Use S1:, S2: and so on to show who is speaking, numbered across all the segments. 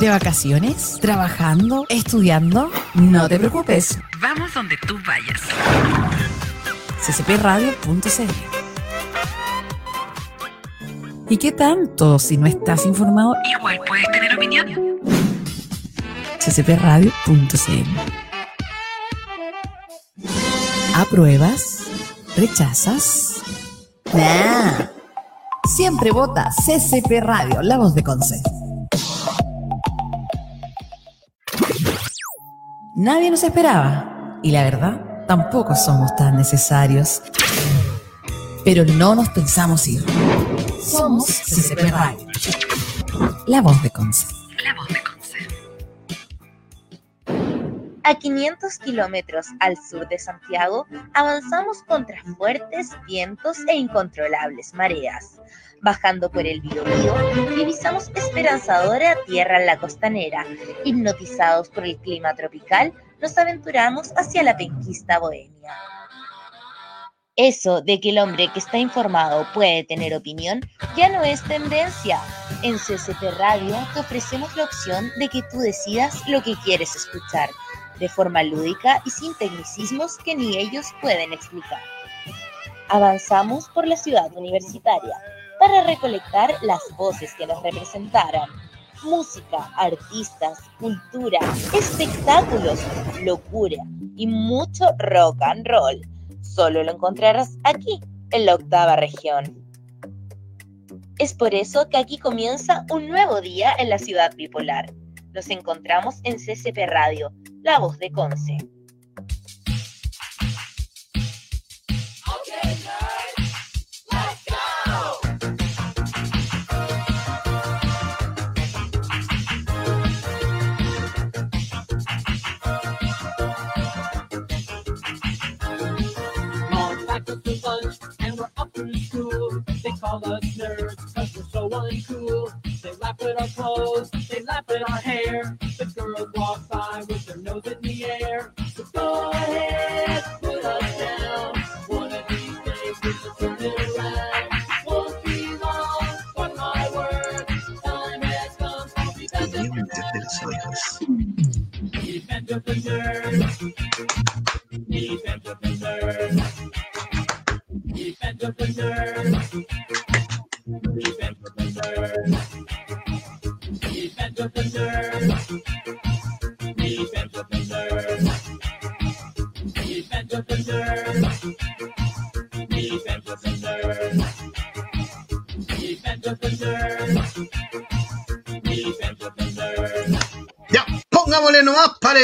S1: ¿De vacaciones? ¿Trabajando? ¿Estudiando? No te preocupes.
S2: Vamos donde tú vayas.
S1: ccpradio.cl ¿Y qué tanto si no estás informado?
S2: Igual puedes tener opinión.
S1: ccpradio.cl ¿Apruebas? ¿Rechazas? Nah. Siempre vota CCP Radio, la voz de Conce. Nadie nos esperaba y la verdad, tampoco somos tan necesarios. Pero no nos pensamos ir. Somos CCP la voz de Conce.
S2: La voz de Conce.
S3: A 500 kilómetros al sur de Santiago, avanzamos contra fuertes vientos e incontrolables mareas. Bajando por el Biobío, divisamos esperanzadora tierra en la costanera. Hipnotizados por el clima tropical, nos aventuramos hacia la penquista bohemia. Eso de que el hombre que está informado puede tener opinión ya no es tendencia. En CCP Radio te ofrecemos la opción de que tú decidas lo que quieres escuchar de forma lúdica y sin tecnicismos que ni ellos pueden explicar. Avanzamos por la ciudad universitaria para recolectar las voces que nos representaran. Música, artistas, cultura, espectáculos, locura y mucho rock and roll. Solo lo encontrarás aquí, en la octava región. Es por eso que aquí comienza un nuevo día en la ciudad bipolar. Nos encontramos en CCP Radio, la voz de Conce.
S4: cool. They laugh at our clothes.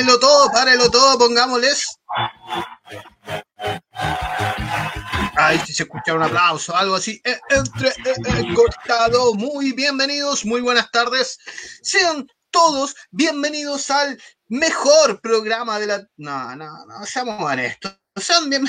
S5: Párenlo todo, párenlo todo, pongámosles. Ahí sí se escucha un aplauso, algo así, eh, entre eh, eh, cortado. Muy bienvenidos, muy buenas tardes. Sean todos bienvenidos al mejor programa de la. No, no, no, seamos honestos. Sean.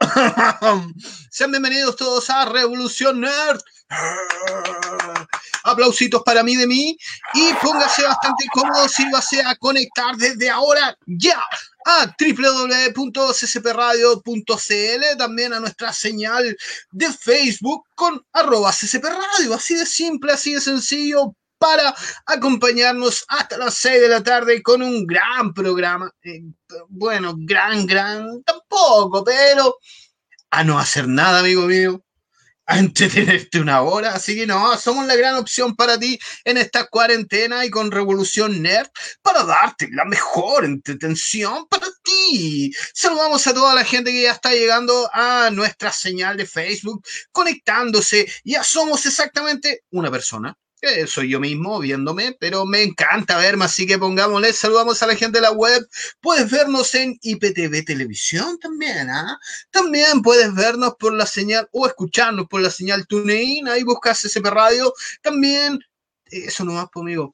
S5: Sean bienvenidos todos a Revolución Nerd. Aplausitos para mí de mí y póngase bastante cómodo, sírvase a conectar desde ahora ya a www.ccpradio.cl, también a nuestra señal de Facebook con arroba ccpradio, así de simple, así de sencillo, para acompañarnos hasta las 6 de la tarde con un gran programa. Eh, bueno, gran, gran, tampoco, pero a no hacer nada, amigo mío a entretenerte una hora. Así que no, somos la gran opción para ti en esta cuarentena y con Revolución Nerd para darte la mejor entretención para ti. Saludamos a toda la gente que ya está llegando a nuestra señal de Facebook, conectándose. Ya somos exactamente una persona. Que soy yo mismo viéndome, pero me encanta verme, así que pongámosle, saludamos a la gente de la web. Puedes vernos en IPTV Televisión también, ¿ah? También puedes vernos por la señal o escucharnos por la señal TuneIn, ahí buscas SP Radio. También, eso nomás, pues, amigo.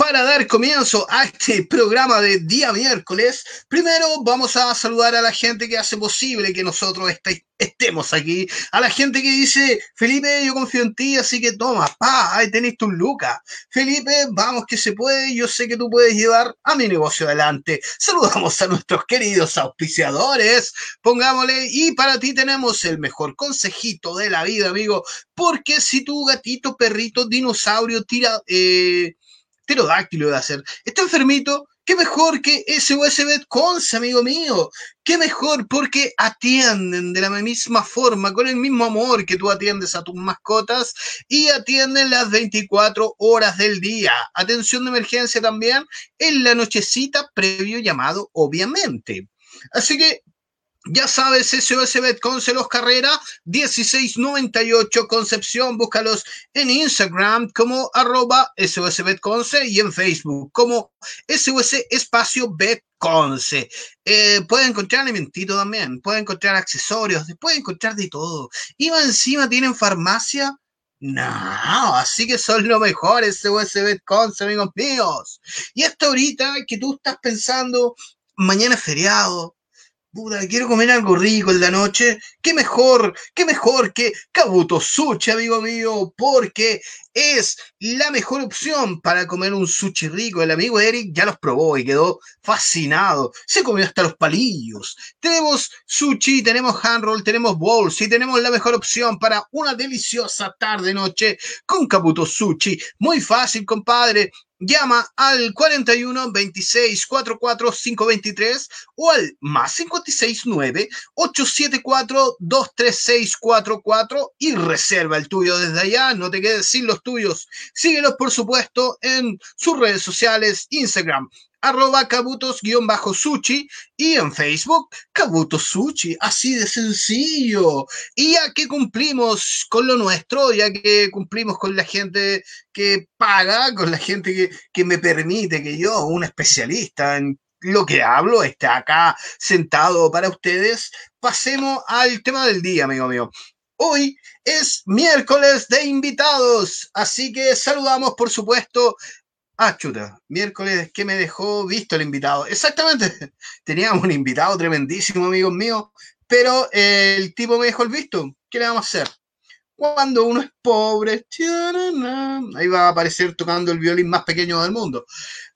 S5: Para dar comienzo a este programa de día miércoles, primero vamos a saludar a la gente que hace posible que nosotros este- estemos aquí, a la gente que dice, Felipe, yo confío en ti, así que toma, pa, ahí tenés tu Luca. Felipe, vamos que se puede, yo sé que tú puedes llevar a mi negocio adelante. Saludamos a nuestros queridos auspiciadores, pongámosle, y para ti tenemos el mejor consejito de la vida, amigo, porque si tu gatito, perrito, dinosaurio tira... Eh, pterodáctilo debe hacer. Está enfermito, qué mejor que SOS Bet Conce, amigo mío. Qué mejor porque atienden de la misma forma, con el mismo amor que tú atiendes a tus mascotas y atienden las 24 horas del día. Atención de emergencia también en la nochecita previo llamado, obviamente. Así que ya sabes, SOS Betconce Los Carrera 1698 Concepción, búscalos en Instagram como arroba y en Facebook como SOS Espacio Betconce. Eh, puede encontrar alimentito también, puede encontrar accesorios, puede encontrar de todo. Y encima tienen farmacia. No, así que son lo mejor SOS Betconce, amigos míos. Y hasta ahorita que tú estás pensando, mañana es feriado, Puta, quiero comer algo rico en la noche. Qué mejor, qué mejor que Kabuto Sushi, amigo mío, porque es la mejor opción para comer un sushi rico. El amigo Eric ya los probó y quedó fascinado. Se comió hasta los palillos. Tenemos sushi, tenemos hand roll, tenemos bowls y tenemos la mejor opción para una deliciosa tarde-noche con Kabuto Sushi. Muy fácil, compadre. Llama al 41 26 44 523 o al más 569 874 23644 y reserva el tuyo desde allá. No te quedes sin los tuyos. Síguelos, por supuesto, en sus redes sociales, Instagram, arroba cabutos-sushi y en Facebook, Kabutos Sushi, así de sencillo. Y ya que cumplimos con lo nuestro, ya que cumplimos con la gente que paga, con la gente que, que me permite que yo, un especialista en lo que hablo, esté acá sentado para ustedes, pasemos al tema del día, amigo mío. Hoy es miércoles de invitados, así que saludamos, por supuesto, Ah, chuta, miércoles que me dejó visto el invitado. Exactamente, teníamos un invitado tremendísimo, amigos míos, pero eh, el tipo me dejó el visto. ¿Qué le vamos a hacer? Cuando uno es pobre, ahí va a aparecer tocando el violín más pequeño del mundo.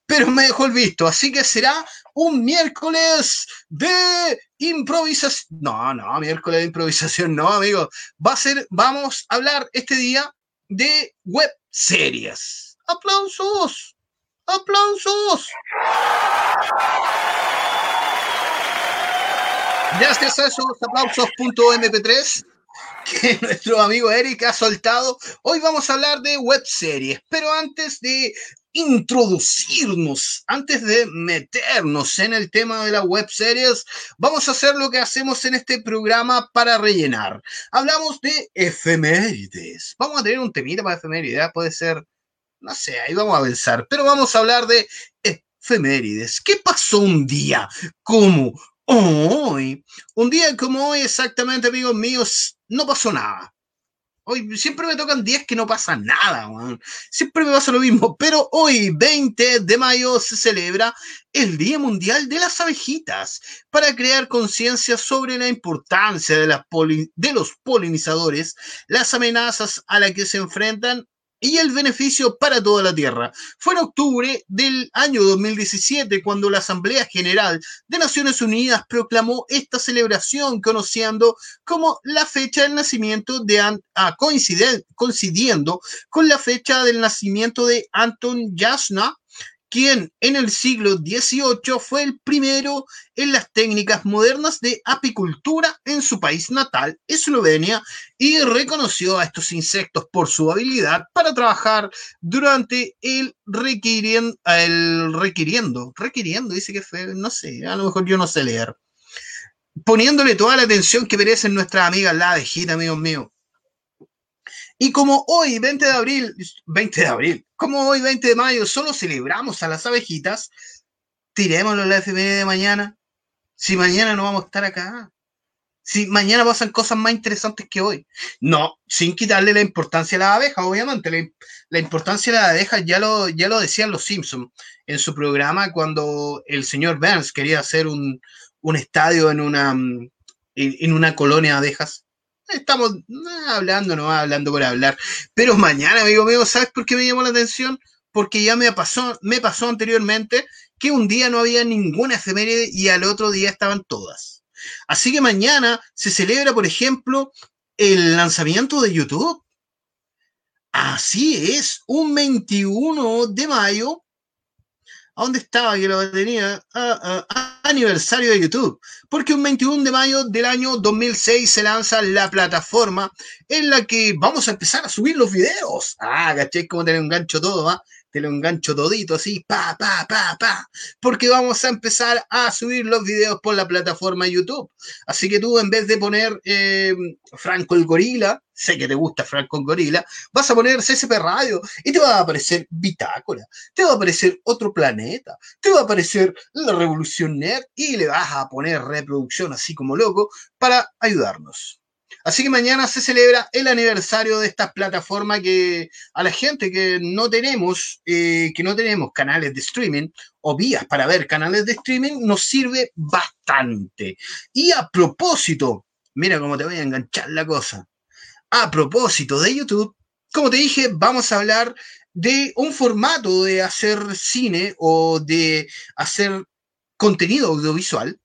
S5: Pero me dejó el visto, así que será un miércoles de improvisación. No, no, miércoles de improvisación, no, amigo. Va a ser, vamos a hablar este día de web series. ¡Aplausos! ¡Aplausos! Gracias a esos aplausos.mp3 que nuestro amigo Eric ha soltado, hoy vamos a hablar de web series. Pero antes de introducirnos, antes de meternos en el tema de las web series, vamos a hacer lo que hacemos en este programa para rellenar. Hablamos de efemérides. Vamos a tener un temita para efemérides, puede ser no sé, ahí vamos a pensar, pero vamos a hablar de efemérides. ¿Qué pasó un día como hoy? Un día como hoy, exactamente, amigos míos, no pasó nada. Hoy siempre me tocan días que no pasa nada, siempre me pasa lo mismo, pero hoy, 20 de mayo, se celebra el Día Mundial de las Abejitas para crear conciencia sobre la importancia de, las de los polinizadores, las amenazas a las que se enfrentan y el beneficio para toda la Tierra. Fue en octubre del año 2017 cuando la Asamblea General de Naciones Unidas proclamó esta celebración conociendo como la fecha del nacimiento de ah, coincidiendo con la fecha del nacimiento de Anton Jasna, quien en el siglo XVIII fue el primero en las técnicas modernas de apicultura en su país natal, Eslovenia, y reconoció a estos insectos por su habilidad para trabajar durante el requiriendo, requiriendo, dice que fue, no sé, a lo mejor yo no sé leer, poniéndole toda la atención que merecen nuestras amigas la abejita, amigos míos. Y como hoy, 20 de abril, 20 de abril, como hoy, 20 de mayo, solo celebramos a las abejitas, tirémoslo la FMN de mañana. Si mañana no vamos a estar acá. Si mañana pasan cosas más interesantes que hoy. No, sin quitarle la importancia a las abejas, obviamente. La, importancia de las abejas ya lo, ya lo decían los Simpsons en su programa cuando el señor Burns quería hacer un, un estadio en una, en, en una colonia de abejas estamos hablando, no hablando por hablar. Pero mañana, amigo mío, ¿sabes por qué me llamó la atención? Porque ya me pasó, me pasó anteriormente que un día no había ninguna efeméride y al otro día estaban todas. Así que mañana se celebra, por ejemplo, el lanzamiento de YouTube. Así es, un 21 de mayo ¿A dónde estaba que lo tenía? Ah, ah, aniversario de YouTube. Porque un 21 de mayo del año 2006 se lanza la plataforma en la que vamos a empezar a subir los videos. Ah, ¿cachai? Como tener un gancho todo, ¿va? Te lo engancho todito así, pa, pa, pa, pa. Porque vamos a empezar a subir los videos por la plataforma YouTube. Así que tú, en vez de poner eh, Franco el Gorila, sé que te gusta Franco el Gorila, vas a poner CSP Radio y te va a aparecer Bitácora, te va a aparecer Otro Planeta, te va a aparecer La Revolución Nerd y le vas a poner reproducción así como loco para ayudarnos. Así que mañana se celebra el aniversario de esta plataforma que a la gente que no tenemos, eh, que no tenemos canales de streaming o vías para ver canales de streaming, nos sirve bastante. Y a propósito, mira cómo te voy a enganchar la cosa. A propósito de YouTube, como te dije, vamos a hablar de un formato de hacer cine o de hacer contenido audiovisual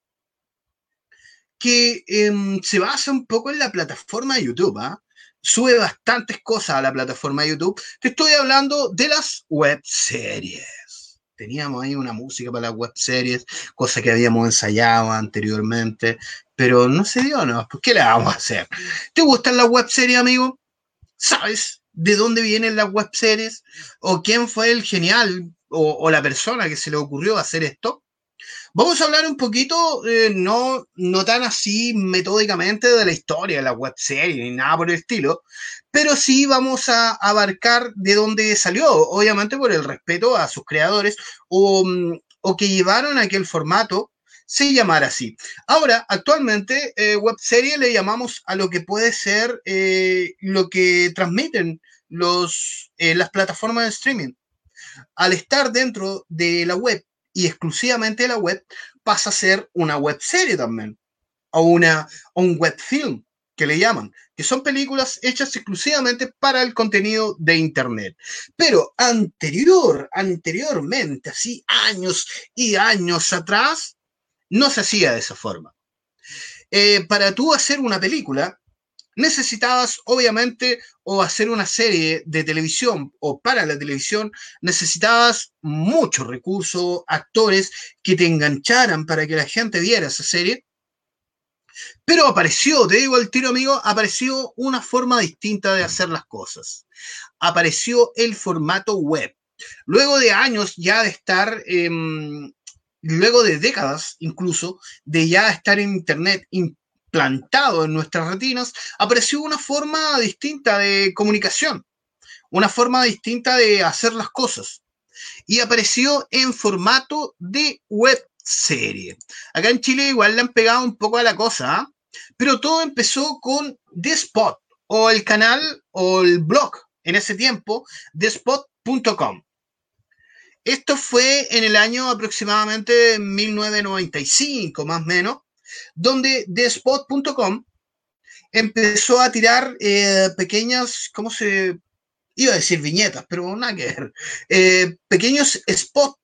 S5: que em, se basa un poco en la plataforma YouTube. ¿ah? Sube bastantes cosas a la plataforma YouTube. Te estoy hablando de las web series. Teníamos ahí una música para las web series, cosa que habíamos ensayado anteriormente, pero no se dio, ¿no? ¿Por qué le vamos a hacer? ¿Te gustan las web series, amigo? ¿Sabes de dónde vienen las web series? ¿O quién fue el genial o la persona que se le ocurrió hacer esto? Vamos a hablar un poquito, eh, no, no tan así metódicamente de la historia de la web serie ni nada por el estilo, pero sí vamos a abarcar de dónde salió, obviamente por el respeto a sus creadores o, mm, o que llevaron a que el formato se llamara así. Ahora, actualmente, eh, web serie le llamamos a lo que puede ser eh, lo que transmiten los, eh, las plataformas de streaming. Al estar dentro de la web y exclusivamente la web, pasa a ser una web serie también, o, una, un web film, que le llaman, que son películas hechas exclusivamente para el contenido de Internet. Pero anterior, anteriormente, así años y años atrás, no se hacía de esa forma. Eh, para tú hacer una película, necesitabas obviamente o hacer una serie de televisión o para la televisión, necesitabas muchos recursos, actores que te engancharan para que la gente viera esa serie. Pero apareció, te digo el tiro amigo, apareció una forma distinta de hacer las cosas. Apareció el formato web. Luego de años ya de estar, eh, luego de décadas incluso, de ya estar en Internet, plantado en nuestras retinas, apareció una forma distinta de comunicación, una forma distinta de hacer las cosas. Y apareció en formato de web serie. Acá en Chile igual le han pegado un poco a la cosa, ¿ah? pero todo empezó con The Spot o el canal o el blog en ese tiempo, thespot.com. Esto fue en el año aproximadamente 1995, más o menos, donde Despot.com empezó a tirar eh, pequeñas, ¿cómo se iba a decir viñetas? Pero nada que ver. Eh, pequeños spots,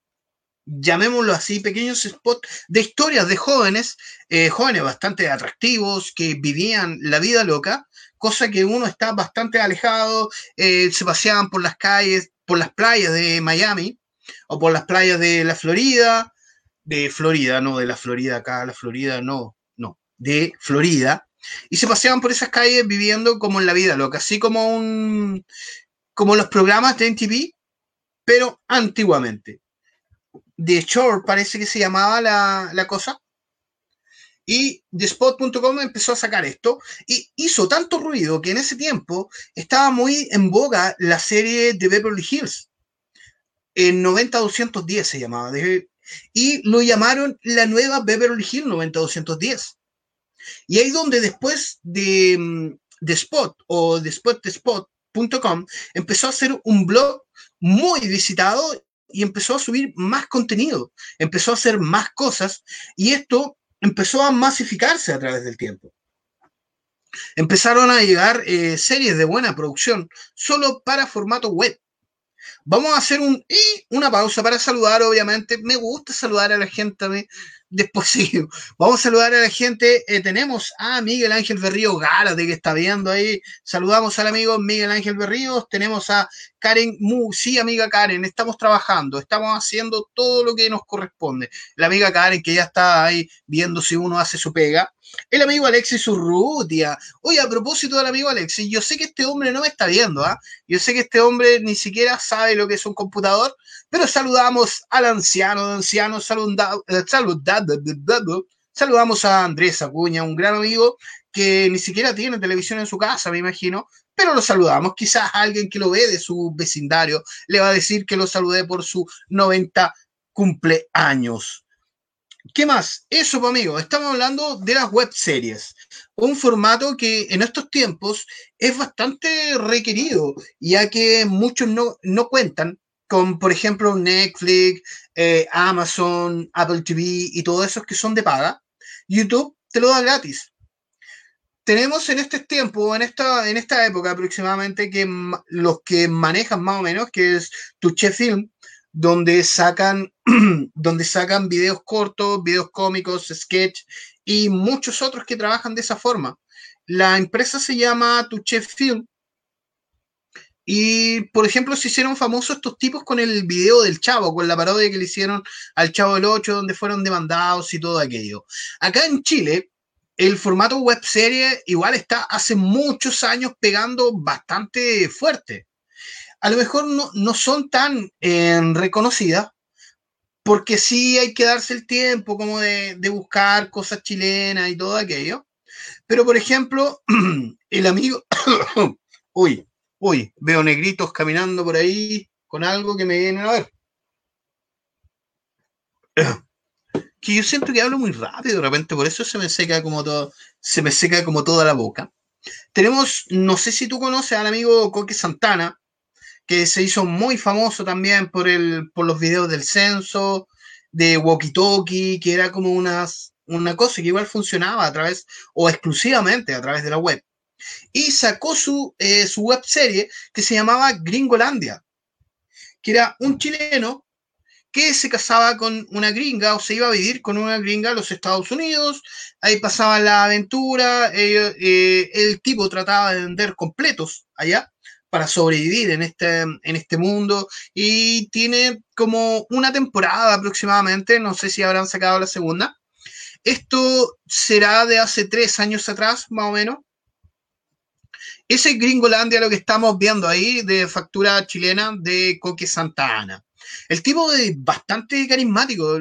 S5: llamémoslo así, pequeños spots de historias de jóvenes, eh, jóvenes bastante atractivos, que vivían la vida loca, cosa que uno está bastante alejado, se paseaban por las calles, por las playas de Miami o por las playas de la Florida, de Florida, no de la Florida acá, la Florida, no, no, de Florida, y se paseaban por esas calles viviendo como en la vida loca, así como un, como los programas de NTV, pero antiguamente. The Shore parece que se llamaba la, la cosa. Y Spot.com empezó a sacar esto y hizo tanto ruido que en ese tiempo estaba muy en boga la serie de Beverly Hills. En 90-210 se llamaba, y lo llamaron la nueva Beverly Hills 90210. Y ahí donde después de, mm, de Spot o después de empezó a hacer un blog muy visitado y empezó a subir más contenido, empezó a hacer más cosas y esto empezó a masificarse a través del tiempo. Empezaron a llegar eh, series de buena producción solo para formato web. Vamos a hacer un, y una pausa para saludar, obviamente. Me gusta saludar a la gente. Después. Vamos a saludar a la gente. Eh, tenemos a Miguel Ángel Berrío Gárate que está viendo ahí. Saludamos al amigo Miguel Ángel Berríos. Tenemos a Karen Mu. Sí, amiga Karen, estamos trabajando, estamos haciendo todo lo que nos corresponde. La amiga Karen que ya está ahí viendo si uno hace su pega. El amigo Alexis Urrutia. Oye, a propósito del amigo Alexis, yo sé que este hombre no me está viendo, ¿ah? Yo sé que este hombre ni siquiera sabe lo que es un computador, pero saludamos al anciano de ancianos, eh, saluda- saludamos a Andrés Acuña, un gran amigo que ni siquiera tiene televisión en su casa, me imagino, pero lo saludamos. Quizás alguien que lo ve de su vecindario le va a decir que lo saludé por su 90 cumpleaños. ¿Qué más? Eso, pues, amigos, estamos hablando de las web series, un formato que en estos tiempos es bastante requerido, ya que muchos no, no cuentan con, por ejemplo, Netflix, eh, Amazon, Apple TV y todos esos que son de paga. YouTube te lo da gratis. Tenemos en este tiempo, en esta, en esta época aproximadamente, que los que manejan más o menos, que es Tuche Film, donde sacan, donde sacan videos cortos, videos cómicos, sketch y muchos otros que trabajan de esa forma. La empresa se llama Tuche Film y, por ejemplo, se hicieron famosos estos tipos con el video del Chavo, con la parodia que le hicieron al Chavo del 8, donde fueron demandados y todo aquello. Acá en Chile, el formato web serie igual está hace muchos años pegando bastante fuerte. A lo mejor no, no son tan eh, reconocidas, porque sí hay que darse el tiempo como de, de buscar cosas chilenas y todo aquello. Pero, por ejemplo, el amigo... uy, uy, veo negritos caminando por ahí con algo que me vienen a ver. Que yo siento que hablo muy rápido de repente, por eso se me seca como todo, se me seca como toda la boca. Tenemos, no sé si tú conoces al amigo Coque Santana, que se hizo muy famoso también por, el, por los videos del censo, de Walkie Talkie, que era como unas, una cosa que igual funcionaba a través, o exclusivamente a través de la web. Y sacó su, eh, su web serie que se llamaba Gringolandia, que era un chileno que se casaba con una gringa o se iba a vivir con una gringa a los Estados Unidos, ahí pasaba la aventura, eh, el tipo trataba de vender completos allá para sobrevivir en este, en este mundo y tiene como una temporada aproximadamente, no sé si habrán sacado la segunda. Esto será de hace tres años atrás, más o menos. Ese es Gringolandia lo que estamos viendo ahí de factura chilena de Coque Santa Ana. El tipo es bastante carismático,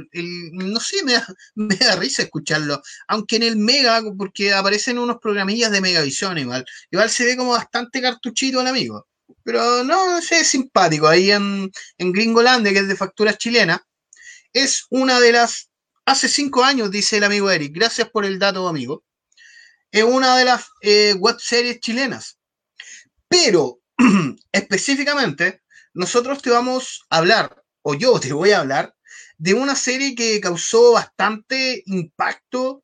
S5: no sé, me da, risa escucharlo, aunque en el Mega, porque aparecen unos programillas de Megavisión igual, igual se ve como bastante cartuchito el amigo, pero no sé, es simpático, ahí en, en Gringolandia, que es de factura chilena, es una de las, hace cinco años, dice el amigo Eric, gracias por el dato amigo, es una de las eh, web series chilenas, pero específicamente nosotros te vamos a hablar, o yo te voy a hablar, de una serie que causó bastante impacto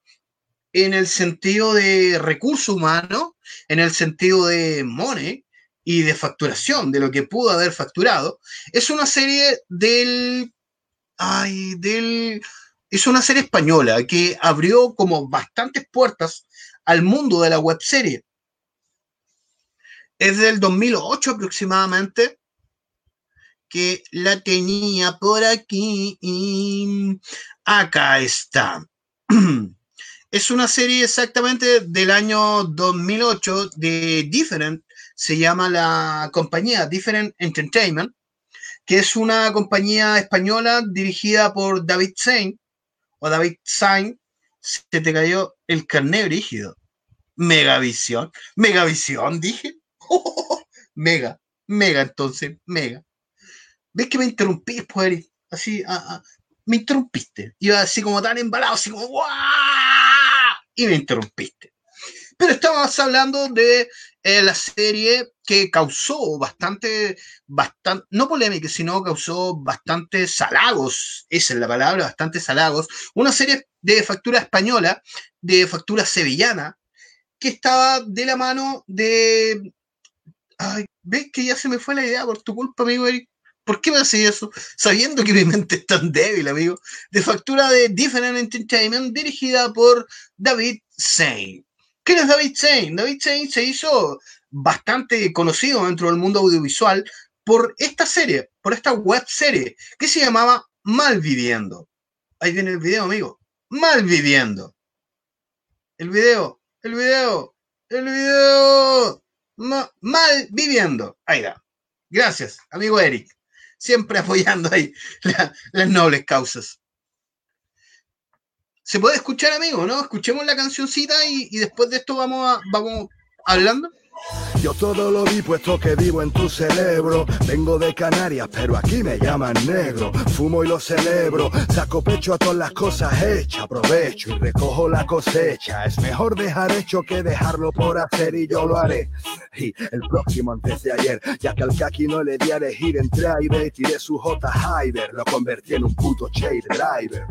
S5: en el sentido de recurso humano, en el sentido de money y de facturación, de lo que pudo haber facturado. Es una serie del... Ay, del... Es una serie española que abrió como bastantes puertas al mundo de la web serie. Es del 2008 aproximadamente que la tenía por aquí. y acá está. Es una serie exactamente del año 2008 de Different, se llama la compañía Different Entertainment, que es una compañía española dirigida por David Sain, o David Sain, se te cayó el carnet rígido. Megavisión, Megavisión, dije. mega, mega entonces, mega. ¿Ves que me interrumpís, pues, Eric? Así, ah, ah, me interrumpiste. Iba así como tan embalado, así como ¡guau! Y me interrumpiste. Pero estábamos hablando de eh, la serie que causó bastante, bastante, no polémica, sino causó bastantes halagos, esa es la palabra, bastantes halagos. Una serie de factura española, de factura sevillana, que estaba de la mano de... Ay, ¿ves que ya se me fue la idea por tu culpa, amigo Eric? ¿Por qué me hace eso? Sabiendo que mi mente es tan débil, amigo. De factura de Different Entertainment, dirigida por David Zane. ¿Quién es David Zane? David Zane se hizo bastante conocido dentro del mundo audiovisual por esta serie, por esta web serie, que se llamaba Malviviendo. Ahí viene el video, amigo. Malviviendo. El video, el video, el video. Ma- Malviviendo. Ahí va. Gracias, amigo Eric. Siempre apoyando ahí la- las nobles causas. ¿Se puede escuchar, amigo? ¿No? Escuchemos la cancioncita y, y después de esto vamos, a, vamos hablando.
S6: Yo todo lo vi puesto que vivo en tu cerebro. Vengo de Canarias, pero aquí me llaman negro. Fumo y lo celebro. Saco pecho a todas las cosas hechas. Aprovecho y recojo la cosecha. Es mejor dejar hecho que dejarlo por hacer y yo lo haré. Y el próximo antes de ayer, ya que al kaki no le di a elegir entre aire tiré su J Hyder. Lo convertí en un puto shade driver.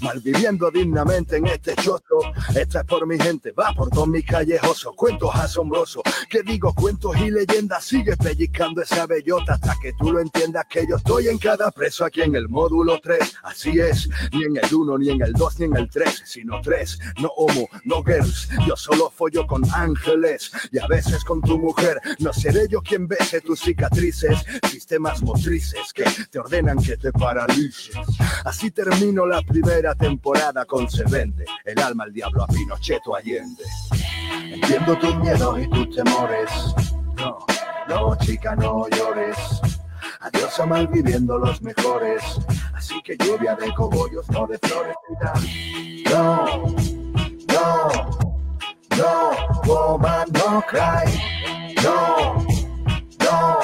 S6: Malviviendo dignamente en este choto. Esta es por mi gente, va por todos mis callejosos. Cuentos asombrosos que digo cuentos y leyendas, sigue pellizcando esa bellota hasta que tú lo entiendas que yo estoy en cada preso aquí en el módulo 3. Así es, ni en el 1, ni en el 2, ni en el 3, sino 3. No homo, no girls, yo solo follo con ángeles y a veces con tu mujer. No seré yo quien bese tus cicatrices, sistemas motrices que te ordenan que te paralices. Así termino la primera temporada con Se Vende, el alma al diablo a Pinocheto Allende. Entiendo tus miedos y tus temores. No, no, chica, no llores. Adiós a malviviendo los mejores. Así que lluvia de cogollos, no de flores. No, no, no, woman, no cry. No, no,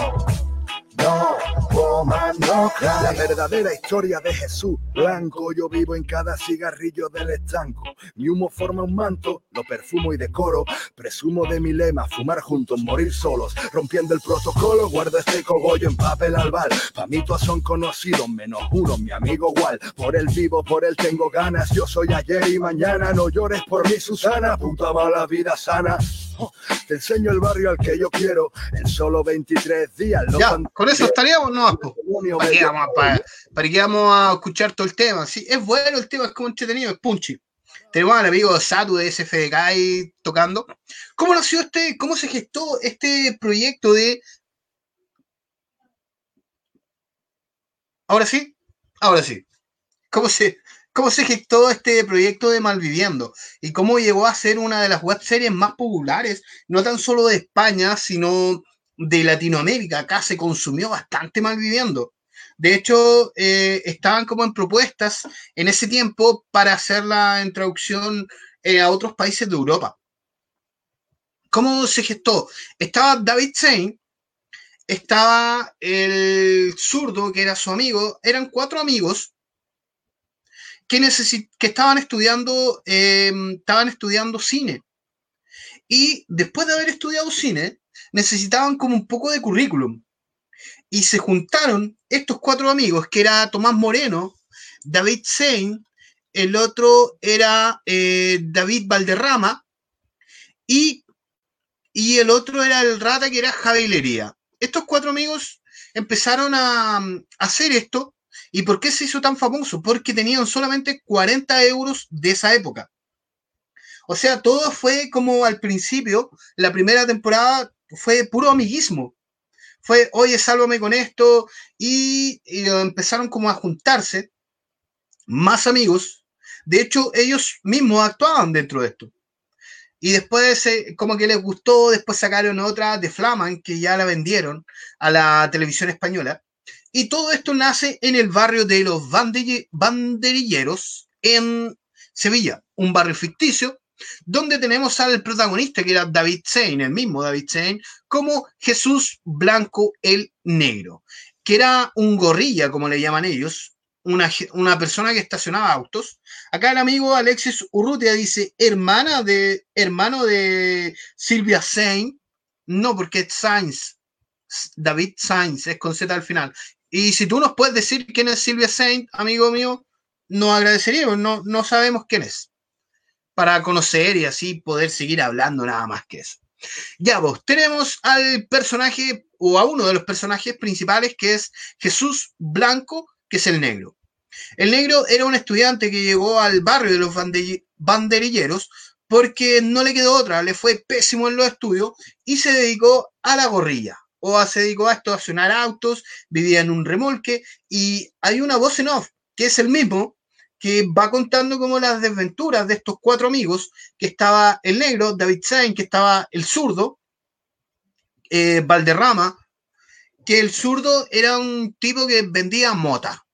S6: no. La verdadera historia de Jesús blanco. Yo vivo en cada cigarrillo del estanco. Mi humo forma un manto, lo perfumo y decoro. Presumo de mi lema, fumar juntos, morir solos. Rompiendo el protocolo, guardo este cogollo en papel albal. Pa' mí todos son conocidos, menos uno, mi amigo igual. Por él vivo, por él tengo ganas. Yo soy ayer y mañana. No llores por mí, Susana. Puta mala vida sana. Oh, te enseño el barrio al que yo quiero. En solo 23 días. Lo
S5: Ya, con eso estaríamos, no,
S6: demonio
S5: ¿Para qué, vamos a, pa- para qué vamos a escuchar todo el tema? Sí, es bueno el tema, es como entretenido, es punchy. Tenemos al amigo Satu de SFDK tocando. ¿Cómo nació este, cómo se gestó este proyecto de... Ahora sí, ahora sí. ¿Cómo se, cómo se gestó este proyecto de Malviviendo? Y cómo llegó a ser una de las web series más populares, no tan solo de España, sino de Latinoamérica. Acá se consumió bastante Malviviendo. De hecho, eh, estaban como en propuestas en ese tiempo para hacerla en traducción eh, a otros países de Europa. ¿Cómo se gestó? Estaba David Zane, estaba el zurdo, que era su amigo, eran cuatro amigos que, que estaban estudiando, eh, estaban estudiando cine. Y después de haber estudiado cine, necesitaban como un poco de currículum. Y se juntaron estos cuatro amigos, que era Tomás Moreno, David Zane, el otro era eh, David Valderrama, y, y el otro era el rata, que era Javi Lería. Estos cuatro amigos empezaron a, a hacer esto. ¿Y por qué se hizo tan famoso? Porque tenían solamente 40 euros de esa época. O sea, todo fue como al principio, la primera temporada fue puro amiguismo. Fue, oye, sálvame con esto. Y, y empezaron como a juntarse más amigos. De hecho, ellos mismos actuaban dentro de esto. Y después, como que les gustó, después sacaron otra de Flaman, que ya la vendieron a la televisión española. Y todo esto nace en el barrio de los banderi- banderilleros en Sevilla, un barrio ficticio, donde tenemos al protagonista, que era David Zane, el mismo David Zane, como Jesús Blanco el Negro, que era un gorrilla, como le llaman ellos, una, una persona que estacionaba autos. Acá el amigo Alexis Urrutia dice, hermana de, hermano de Silvia Zane, no, porque es Sainz, David Sainz, es con Z al final. Y si tú nos puedes decir quién es Silvia Saint, amigo mío, nos agradeceríamos, no, no sabemos quién es. Para conocer y así poder seguir hablando nada más que eso. Ya vos, tenemos al personaje o a uno de los personajes principales que es Jesús Blanco, que es el negro. El negro era un estudiante que llegó al barrio de los bande- banderilleros porque no le quedó otra, le fue pésimo en los estudios y se dedicó a la gorrilla o se dedicó a estacionar autos, vivía en un remolque y hay una voz en off que es el mismo que va contando como las desventuras de estos cuatro amigos, que estaba el negro, David Sain, que estaba el zurdo, eh, Valderrama, que el zurdo era un tipo que vendía mota.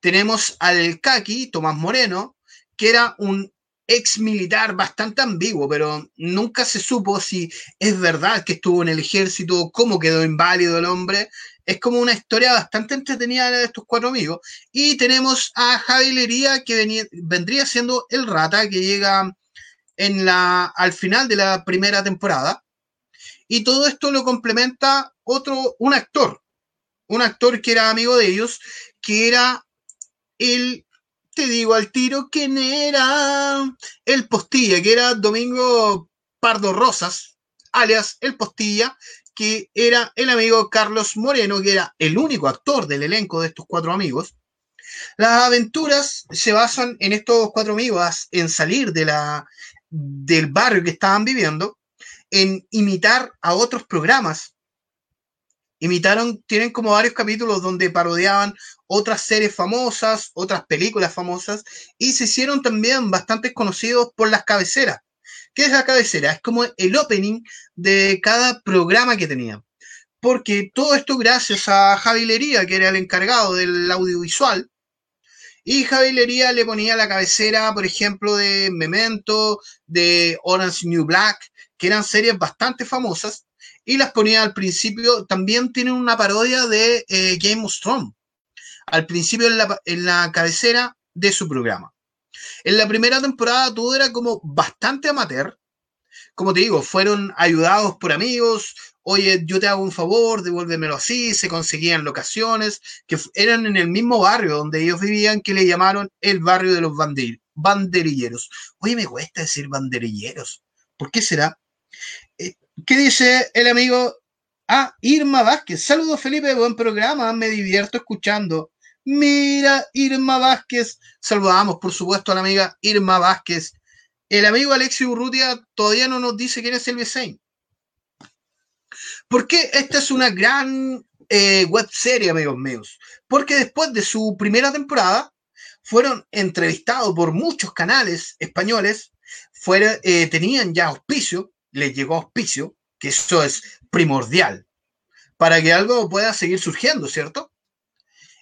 S5: Tenemos al Kaki, Tomás Moreno, que era un ex militar bastante ambiguo, pero nunca se supo si es verdad que estuvo en el ejército, cómo quedó inválido el hombre. Es como una historia bastante entretenida de estos cuatro amigos. Y tenemos a Javi Lería, que venía- vendría siendo el rata que llega en la, al final de la primera temporada. Y todo esto lo complementa otro, un actor, un actor que era amigo de ellos, que era el, te digo al tiro, quién era el Postilla, que era Domingo Pardo Rosas, alias el Postilla, que era el amigo Carlos Moreno, que era el único actor del elenco de estos cuatro amigos. Las aventuras se basan en estos cuatro amigos, en salir de la, del barrio que estaban viviendo, en imitar a otros programas. Imitaron, tienen como varios capítulos donde parodiaban otras series famosas, otras películas famosas, y se hicieron también bastante conocidos por las cabeceras. ¿Qué es la cabecera? Es como el opening de cada programa que tenían. Porque todo esto gracias a Javi Lería, que era el encargado del audiovisual, y Javi Lería le ponía la cabecera, por ejemplo, de Memento, de Orange New Black, que eran series bastante famosas, y las ponía al principio. También tienen una parodia de eh, Game of Thrones, al principio en la cabecera de su programa. En la primera temporada todo era como bastante amateur. Como te digo, fueron ayudados por amigos. Oye, yo te hago un favor, devuélvemelo así. Se conseguían locaciones que eran en el mismo barrio donde ellos vivían, que le llamaron el barrio de los banderilleros. Oye, me cuesta decir banderilleros. ¿Por qué será? Eh, ¿Qué dice el amigo? Ah, Irma Vázquez. Saludos, Felipe. Buen programa. Me divierto escuchando. Mira, Irma Vázquez. Saludamos, por supuesto, a la amiga Irma Vázquez. El amigo Alexi Urrutia todavía no nos dice quién es el Saint. ¿Por qué esta es una gran eh, web serie, amigos míos? Porque después de su primera temporada fueron entrevistados por muchos canales españoles, eh, tenían ya auspicio, les llegó auspicio, que eso es primordial para que algo pueda seguir surgiendo, ¿cierto?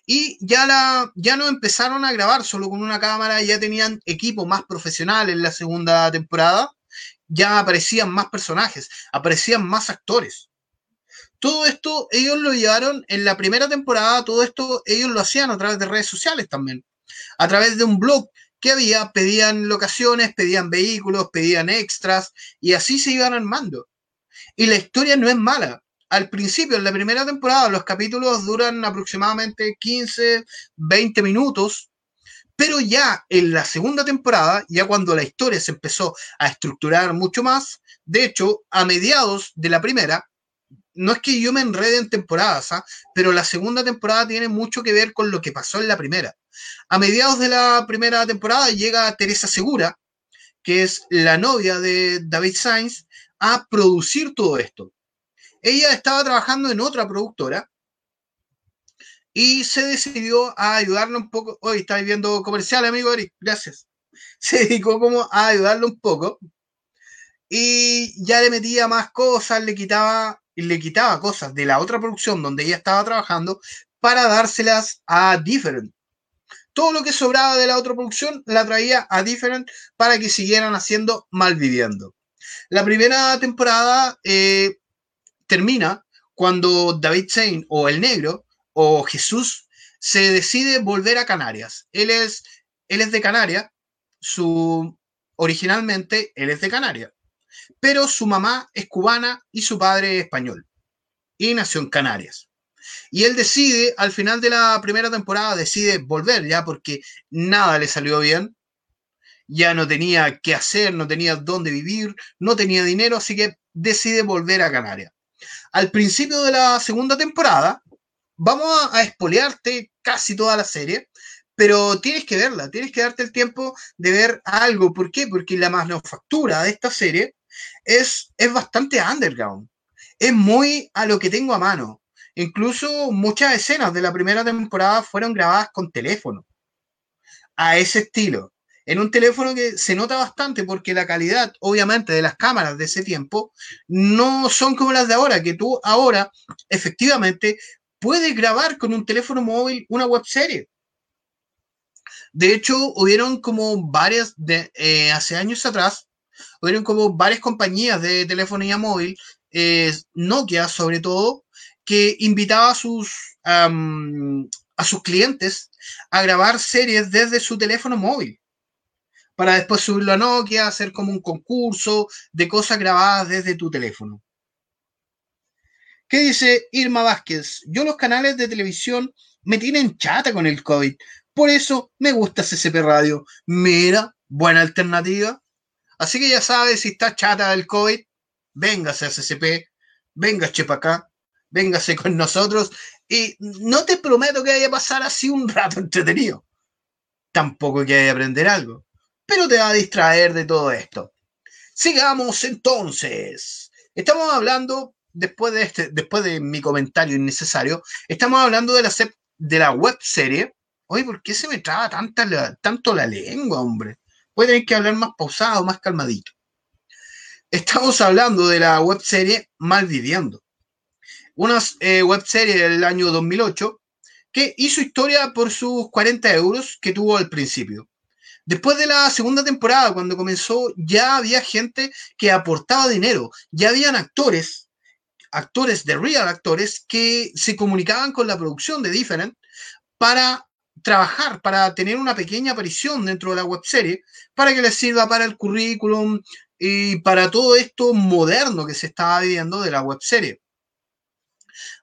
S5: Y ya, la, ya no empezaron a grabar solo con una cámara, ya tenían equipo más profesional en la segunda temporada, ya aparecían más personajes, aparecían más actores. Todo esto ellos lo llevaron en la primera temporada, todo esto ellos lo hacían a través de redes sociales también, a través de un blog que había, pedían locaciones, pedían vehículos, pedían extras y así se iban armando. Y la historia no es mala, al principio, en la primera temporada, los capítulos duran aproximadamente 15, 20 minutos, pero ya en la segunda temporada, ya cuando la historia se empezó a estructurar mucho más, de hecho, a mediados de la primera, no es que yo me enrede en temporadas, ¿ah? pero la segunda temporada tiene mucho que ver con lo que pasó en la primera. A mediados de la primera temporada llega Teresa Segura, que es la novia de David Sainz, a producir todo esto ella estaba trabajando en otra productora y se decidió a ayudarle un poco. Hoy está viendo comercial, amigo Eric, gracias. Se dedicó como a ayudarle un poco y ya le metía más cosas, le quitaba, le quitaba cosas de la otra producción donde ella estaba trabajando para dárselas a Different. Todo lo que sobraba de la otra producción la traía a Different para que siguieran haciendo Malviviendo. La primera temporada eh, termina cuando David Sain o el negro o Jesús se decide volver a Canarias. Él es, él es de Canarias, su, originalmente él es de Canarias, pero su mamá es cubana y su padre es español y nació en Canarias. Y él decide, al final de la primera temporada, decide volver ya porque nada le salió bien ya no tenía qué hacer, no tenía dónde vivir, no tenía dinero, así que decide volver a Canarias. Al principio de la segunda temporada, vamos a, a espolearte casi toda la serie, pero tienes que verla, tienes que darte el tiempo de ver algo. ¿Por qué? Porque la manufactura de esta serie es, es bastante underground, es muy a lo que tengo a mano. Incluso muchas escenas de la primera temporada fueron grabadas con teléfono, a ese estilo. En un teléfono que se nota bastante porque la calidad, obviamente, de las cámaras de ese tiempo no son como las de ahora, que tú ahora efectivamente puedes grabar con un teléfono móvil una web serie. De hecho, hubieron como varias, de, eh, hace años atrás, hubieron como varias compañías de telefonía móvil, eh, Nokia sobre todo, que invitaba a sus, a sus clientes a grabar series desde su teléfono móvil para después subirlo a Nokia, hacer como un concurso de cosas grabadas desde tu teléfono. ¿Qué dice Irma Vázquez? Yo los canales de televisión me tienen chata con el COVID. Por eso me gusta CCP Radio. Mira, buena alternativa. Así que ya sabes, si está chata del COVID, véngase a CCP, véngase para acá, véngase con nosotros y no te prometo que vaya a pasar así un rato entretenido. Tampoco que vaya a aprender algo, pero te va a distraer de todo esto. Sigamos entonces. Estamos hablando, después de, este, después de mi comentario innecesario, estamos hablando de la, de web serie. Oye, ¿por qué se me traba tanta, tanto la lengua, hombre? Voy a tener que hablar más pausado, más calmadito. Estamos hablando de la web serie Malviviendo una eh, web serie del año 2008 que hizo historia por sus 40 euros que tuvo al principio. Después de la segunda temporada, cuando comenzó, ya había gente que aportaba dinero, ya habían actores, actores de real actores, que se comunicaban con la producción de Different para trabajar, para tener una pequeña aparición dentro de la web serie, para que les sirva para el currículum y para todo esto moderno que se estaba viviendo de la web serie.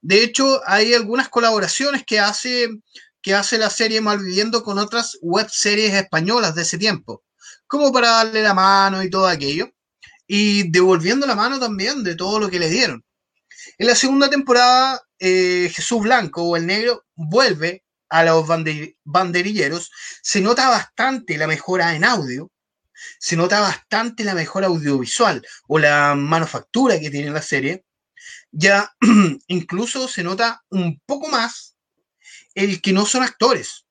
S5: De hecho, hay algunas colaboraciones que hace, que hace la serie Malviviendo con otras web series españolas de ese tiempo, como para darle la mano y todo aquello, y devolviendo la mano también de todo lo que le dieron. En la segunda temporada, eh, Jesús Blanco o el Negro vuelve a los banderilleros. Se nota bastante la mejora en audio, se nota bastante la mejora audiovisual o la manufactura que tiene la serie ya incluso se nota un poco más el que no son actores.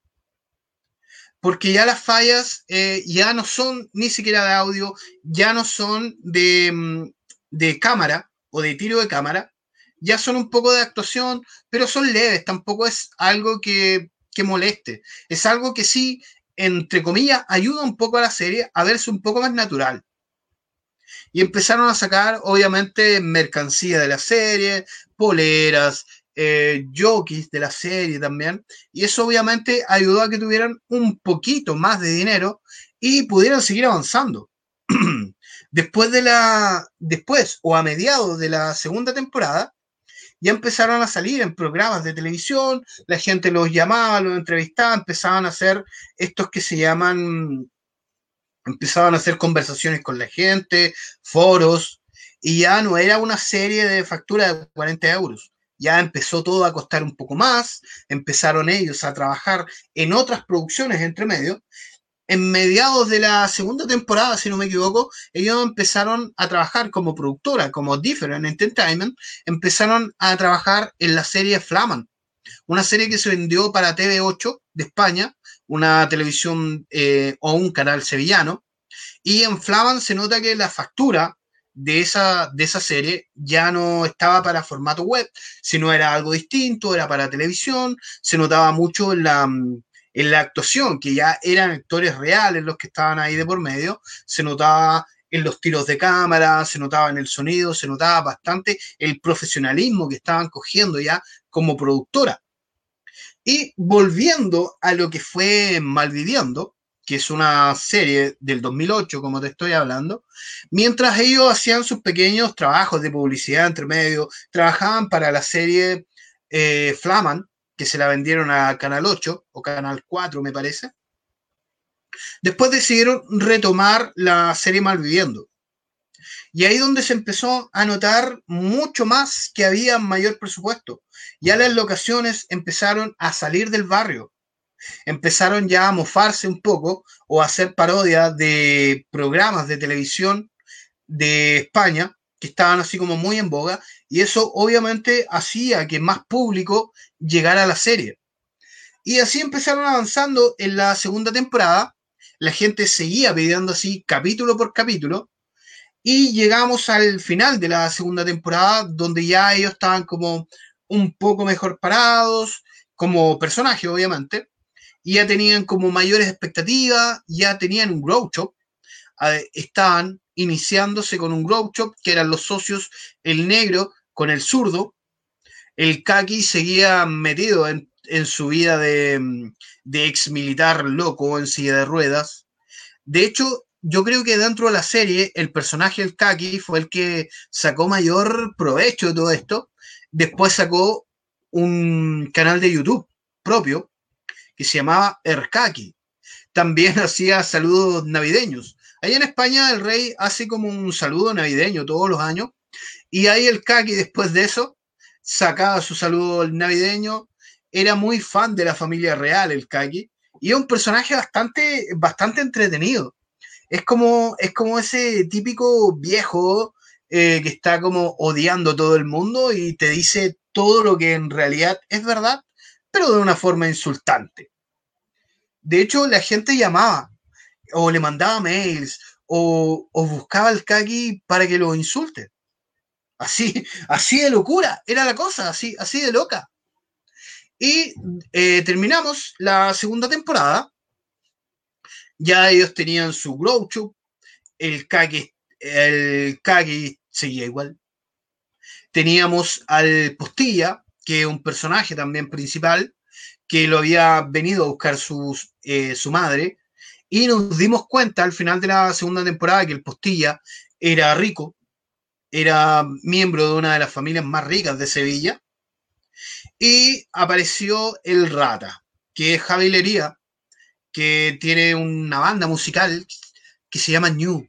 S5: Porque ya las fallas eh, ya no son ni siquiera de audio, ya no son de, mm, de cámara o de tiro de cámara, ya son un poco de actuación, pero son leves, tampoco es algo que, que moleste. Es algo que sí, entre comillas, ayuda un poco a la serie a verse un poco más natural y empezaron a sacar, obviamente, mercancía de la serie, poleras, eh, de la serie también, y eso obviamente ayudó a que tuvieran un poquito más de dinero y pudieran seguir avanzando. después de la, después o a mediados de la segunda temporada, ya empezaron a salir en programas de televisión, la gente los llamaba, los entrevistaba, empezaban a hacer estos que se llaman empezaban a hacer conversaciones con la gente, foros, y ya no era una serie de factura de 40 euros. Ya empezó todo a costar un poco más, empezaron ellos a trabajar en otras producciones entre medio. En mediados de la segunda temporada, si no me equivoco, ellos empezaron a trabajar como productora, como Different Entertainment, empezaron a trabajar en la serie Flaman, una serie que se vendió para TV8 de España, una televisión eh, o un canal sevillano, y en Flaman se nota que la factura de esa, de esa serie ya no estaba para formato web, sino era algo distinto, era para televisión, se notaba mucho en la, en la actuación, que ya eran actores reales los que estaban ahí de por medio, se notaba en los tiros de cámara, se notaba en el sonido, se notaba bastante el profesionalismo que estaban cogiendo ya como productora. Y volviendo a lo que fue Malviviendo, que es una serie del 2008, como te estoy hablando, mientras ellos hacían sus pequeños trabajos de publicidad entre medio, trabajaban para la serie eh, Flaman, que se la vendieron a Canal 8 o Canal 4, me parece. Después decidieron retomar la serie Malviviendo. Y ahí donde se empezó a notar mucho más que había mayor presupuesto. Ya las locaciones empezaron a salir del barrio. Empezaron ya a mofarse un poco o a hacer parodias de programas de televisión de España que estaban así como muy en boga y eso obviamente hacía que más público llegara a la serie. Y así empezaron avanzando en la segunda temporada, la gente seguía pidiendo así capítulo por capítulo. Y llegamos al final de la segunda temporada donde ya ellos estaban como un poco mejor parados como personajes obviamente ya tenían como mayores expectativas, ya tenían un grow shop, estaban iniciándose con un grow shop que eran los socios el negro con el zurdo, el Kaki seguía metido en, su vida de, de ex militar loco en silla de ruedas. De hecho, yo creo que dentro de la serie, el personaje del Kaki fue el que sacó mayor provecho de todo esto. Después sacó un canal de YouTube propio que se llamaba Erkaki. También hacía saludos navideños. Allá en España el rey hace como un saludo navideño todos los años. Y ahí el Kaki después de eso sacaba su saludo navideño. Era muy fan de la familia real el Kaki. Y es un personaje bastante, bastante entretenido. Es como, es como ese típico viejo eh, que está como odiando todo el mundo y te dice todo lo que en realidad es verdad, pero de una forma insultante. De hecho, la gente llamaba o le mandaba mails o, buscaba al Kaki para que lo insulte. Así, así de locura, era la cosa, así, así de loca. Y eh, terminamos la segunda temporada. Ya ellos tenían su grow shop. El Kaki, el Kaki seguía igual. Teníamos al Postilla, que un personaje también principal, que lo había venido a buscar sus, eh, su madre. Y nos dimos cuenta al final de la segunda temporada que el Postilla era rico, era miembro de una de las familias más ricas de Sevilla. Y apareció el Rata, que es Javi Lería, que tiene una banda musical que se llama New.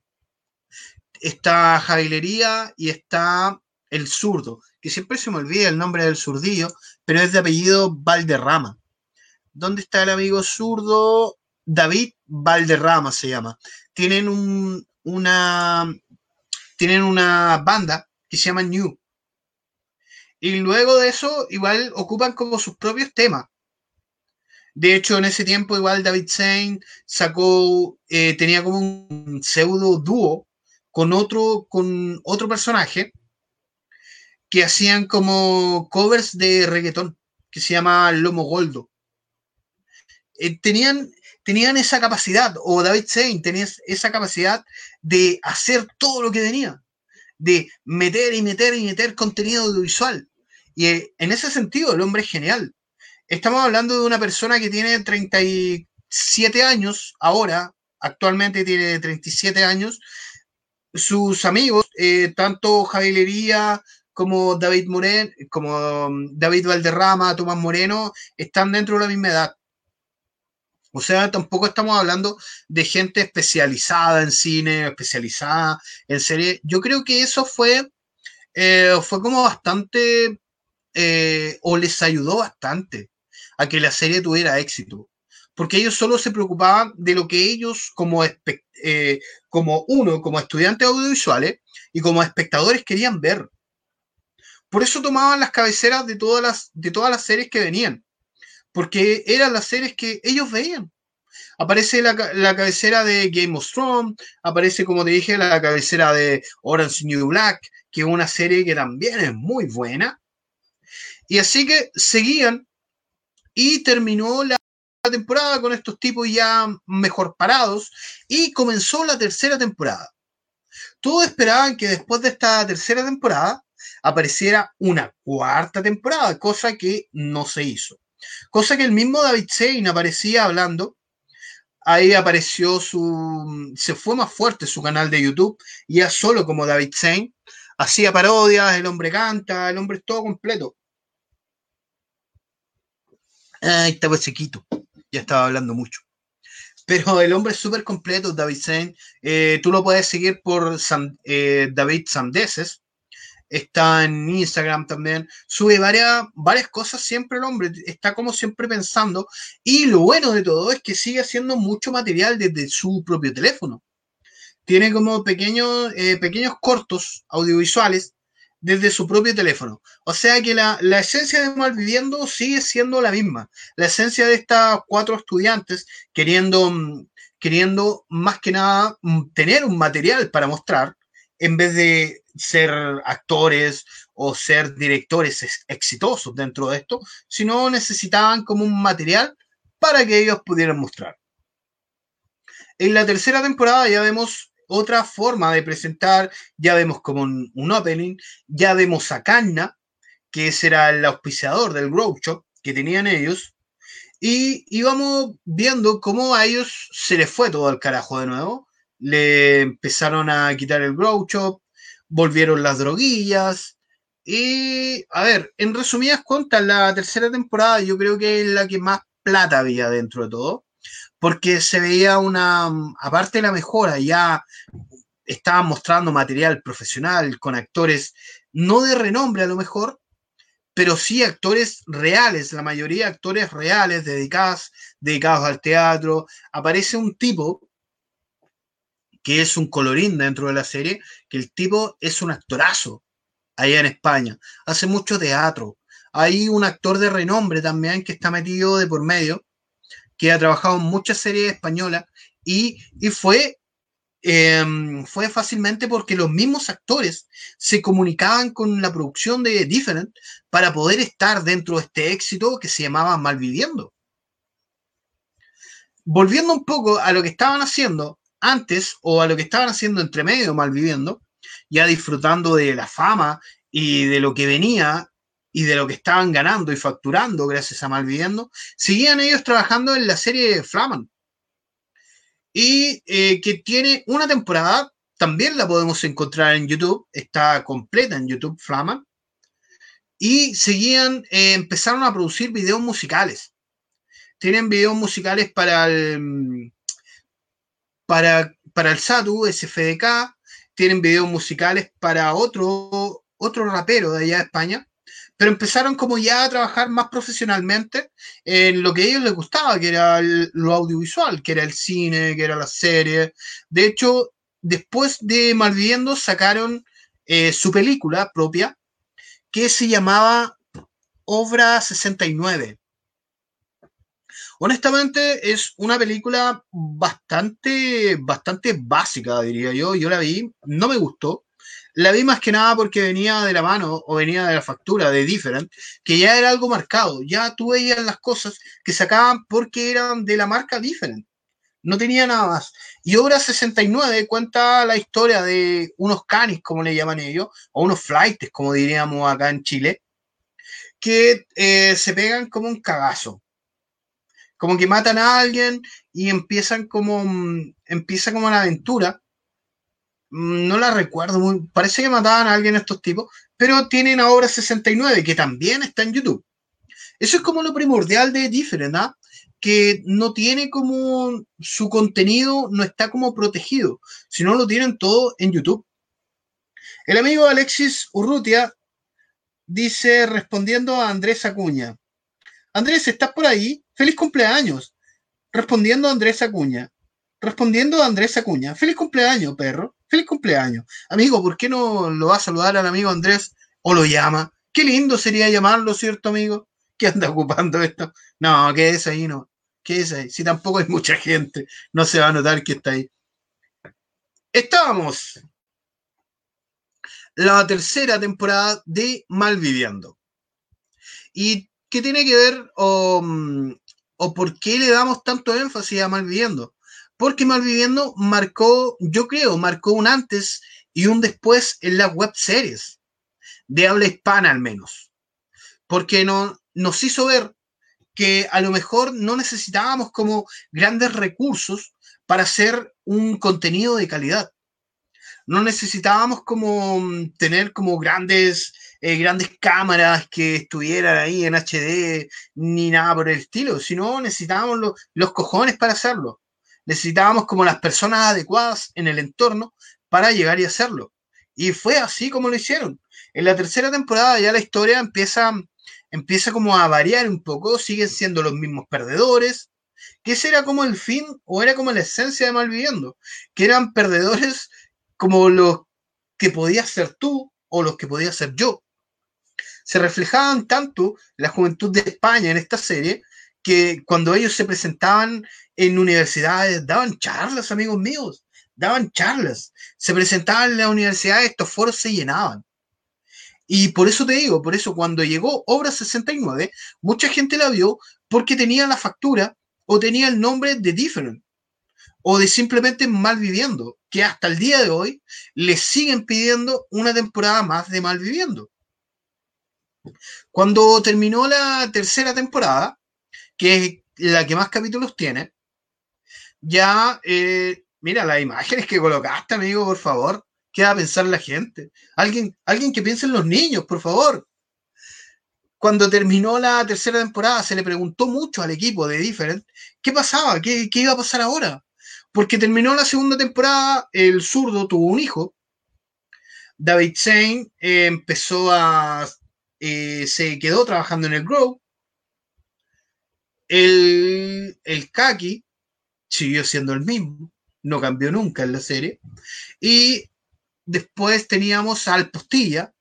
S5: Está Javi Lería y está el zurdo, que siempre se me olvida el nombre del zurdillo, pero es de apellido Valderrama. ¿Dónde está el amigo zurdo? David Valderrama se llama. Tienen un, una, tienen una banda que se llama New. Y luego de eso, igual ocupan como sus propios temas. De hecho, en ese tiempo, igual David Saint sacó, eh, tenía como un pseudo dúo con otro, con otro personaje que hacían como covers de reggaetón, que se llama Lomo Goldo. Eh, tenían, tenían esa capacidad, o David Saint tenía esa capacidad de hacer todo lo que tenía, de meter y meter y meter contenido audiovisual. Y eh, en ese sentido, el hombre es genial. Estamos hablando de una persona que tiene 37 años ahora, actualmente tiene 37 años. Sus amigos, eh, tanto Javilería como David Moreno, como David Valderrama, Tomás Moreno, están dentro de la misma edad. O sea, tampoco estamos hablando de gente especializada en cine, especializada en serie. Yo creo que eso fue, eh, fue como bastante, eh, o les ayudó bastante a que la serie tuviera éxito. Porque ellos solo se preocupaban de lo que ellos, como, eh, como uno, como estudiantes audiovisuales y como espectadores, querían ver. Por eso tomaban las cabeceras de todas las, de todas las series que venían porque eran las series que ellos veían. Aparece la, la, cabecera de Game of Thrones, aparece, como te dije, la cabecera de Orange New Black, que es una serie que también es muy buena. Y así que seguían y terminó la temporada con estos tipos ya mejor parados y comenzó la tercera temporada. Todos esperaban que después de esta tercera temporada apareciera una cuarta temporada, cosa que no se hizo. Cosa que el mismo David Sein aparecía hablando. Ahí apareció su. Se fue más fuerte su canal de YouTube, ya solo como David Sein. Hacía parodias, el hombre canta, el hombre es todo completo. Ahí estaba chiquito, ya estaba hablando mucho. pero el hombre es súper completo, David Zane. Eh, tú lo puedes seguir por eh, David Sandeses. Está en Instagram también. Sube varias, varias cosas siempre el hombre. Está como siempre pensando. Y lo bueno de todo es que sigue haciendo mucho material desde su propio teléfono. Tiene como pequeños, eh, pequeños cortos audiovisuales desde su propio teléfono. O sea que la, la esencia de Malviviendo sigue siendo la misma. La esencia de estas cuatro estudiantes queriendo, mm, queriendo más que nada mm, tener un material para mostrar en vez de ser actores o ser directores ex- exitosos dentro de esto, sino necesitaban como un material para que ellos pudieran mostrar. En la tercera temporada ya vemos otra forma de presentar, ya vemos como un, opening, ya vemos a Kanna, que ese era el auspiciador del Grow que tenían ellos, y íbamos viendo cómo a ellos se les fue todo al carajo de nuevo, le empezaron a quitar el Grow Shop, volvieron las droguillas, y a ver, en resumidas cuentas, la tercera temporada yo creo que es la que más plata había dentro de todo porque se veía una, aparte de la mejora, ya estaban mostrando material profesional con actores no de renombre a lo mejor, pero sí actores reales, la mayoría actores reales dedicados, dedicados al teatro. Aparece un tipo que es un colorín dentro de la serie, que el tipo es un actorazo allá en España, hace mucho teatro. Hay un actor de renombre también que está metido de por medio, que ha trabajado en muchas series españolas y, y fue, eh, fue fácilmente porque los mismos actores se comunicaban con la producción de Different para poder estar dentro de este éxito que se llamaba Malviviendo. Volviendo un poco a lo que estaban haciendo antes o a lo que estaban haciendo entre medio Malviviendo, ya disfrutando de la fama y de lo que venía y de lo que estaban ganando y facturando gracias a Malviviendo, seguían ellos trabajando en la serie Flaman. Y eh, que tiene una temporada, también la podemos encontrar en YouTube, está completa en YouTube Flaman. Y seguían, eh, empezaron a producir videos musicales. Tienen videos musicales para el, para, para el SATU, SFDK, tienen videos musicales para otro, otro rapero de allá de España, pero empezaron como ya a trabajar más profesionalmente en lo que a ellos les gustaba, que era lo audiovisual, que era el cine, que era la serie. De hecho, después de Malviviendo sacaron eh, su película propia, que se llamaba Obra 69. Honestamente, es una película bastante, bastante básica, diría yo. Yo la vi, no me gustó. La vi más que nada porque venía de la mano o venía de la factura de Different, que ya era algo marcado. Ya tú veías las cosas que sacaban porque eran de la marca Different. No tenía nada más. Y Obra 69 cuenta la historia de unos canis, como le llaman ellos, o unos flights, como diríamos acá en Chile, que eh, se pegan como un cagazo. Como que matan a alguien y empiezan como, mm, empieza como una aventura. Mm, No la recuerdo muy, parece que mataban a alguien estos tipos, pero tienen a Obra 69, que también está en YouTube. Eso es como lo primordial de Different, ¿ah? que no tiene como su contenido, no está como protegido, sino lo tienen todo en YouTube. El amigo Alexis Urrutia dice, respondiendo a Andrés Acuña, Andrés, ¿estás por ahí? Feliz cumpleaños. Respondiendo a Andrés Acuña. Respondiendo a Andrés Acuña. Feliz cumpleaños, perro. Feliz cumpleaños. Amigo, ¿por qué no lo va a saludar al amigo Andrés o lo llama? Qué lindo sería llamarlo, ¿cierto, amigo? ¿Qué anda ocupando esto? No, que es ahí, no. ¿Qué es ahí? Si tampoco hay mucha gente, no se va a notar que está ahí. Estábamos la tercera temporada de Malviviendo. ¿Y qué tiene que ver o, mm, o por qué le damos tanto énfasis a Malviviendo? Porque Malviviendo marcó, yo creo, marcó un antes y un después en las web series, de habla hispana al menos. Porque no, nos hizo ver que a lo mejor no necesitábamos como grandes recursos para hacer un contenido de calidad. No necesitábamos como mm, tener como grandes, eh, grandes cámaras que estuvieran ahí en HD ni nada por el estilo, sino necesitábamos lo- los cojones para hacerlo. necesitábamos como las personas adecuadas en el entorno para llegar y hacerlo. Y fue así como lo hicieron. En la tercera temporada ya la historia empieza, empieza como a variar un poco, siguen siendo los mismos perdedores, que ese era como el fin o era como la esencia de Malviviendo, que eran perdedores como los que podías ser tú o los que podía ser yo. Se reflejaban tanto la juventud de España en esta serie que cuando ellos se presentaban en universidades, daban charlas, amigos míos, daban charlas, se presentaban en la universidad, estos foros se llenaban. Y por eso te digo, por eso cuando llegó Obra 69, mucha gente la vio porque tenía la factura o tenía el nombre de Different o de simplemente Malviviendo, que hasta el día de hoy le siguen pidiendo una temporada más de Malviviendo. Cuando terminó la tercera temporada, que es la que más capítulos tiene, ya, eh, mira, las imágenes que colocaste, amigo, por favor, ¿qué va a pensar la gente? Alguien, alguien que piense en los niños, por favor. Cuando terminó la tercera temporada, se le preguntó mucho al equipo de Different qué pasaba, qué, iba a pasar ahora. Porque terminó la segunda temporada, el zurdo tuvo un hijo. David Zane eh, empezó a. eh, se quedó trabajando en el Grow. El, el Kaki siguió siendo el mismo, no cambió nunca en la serie. Y después teníamos al Postilla,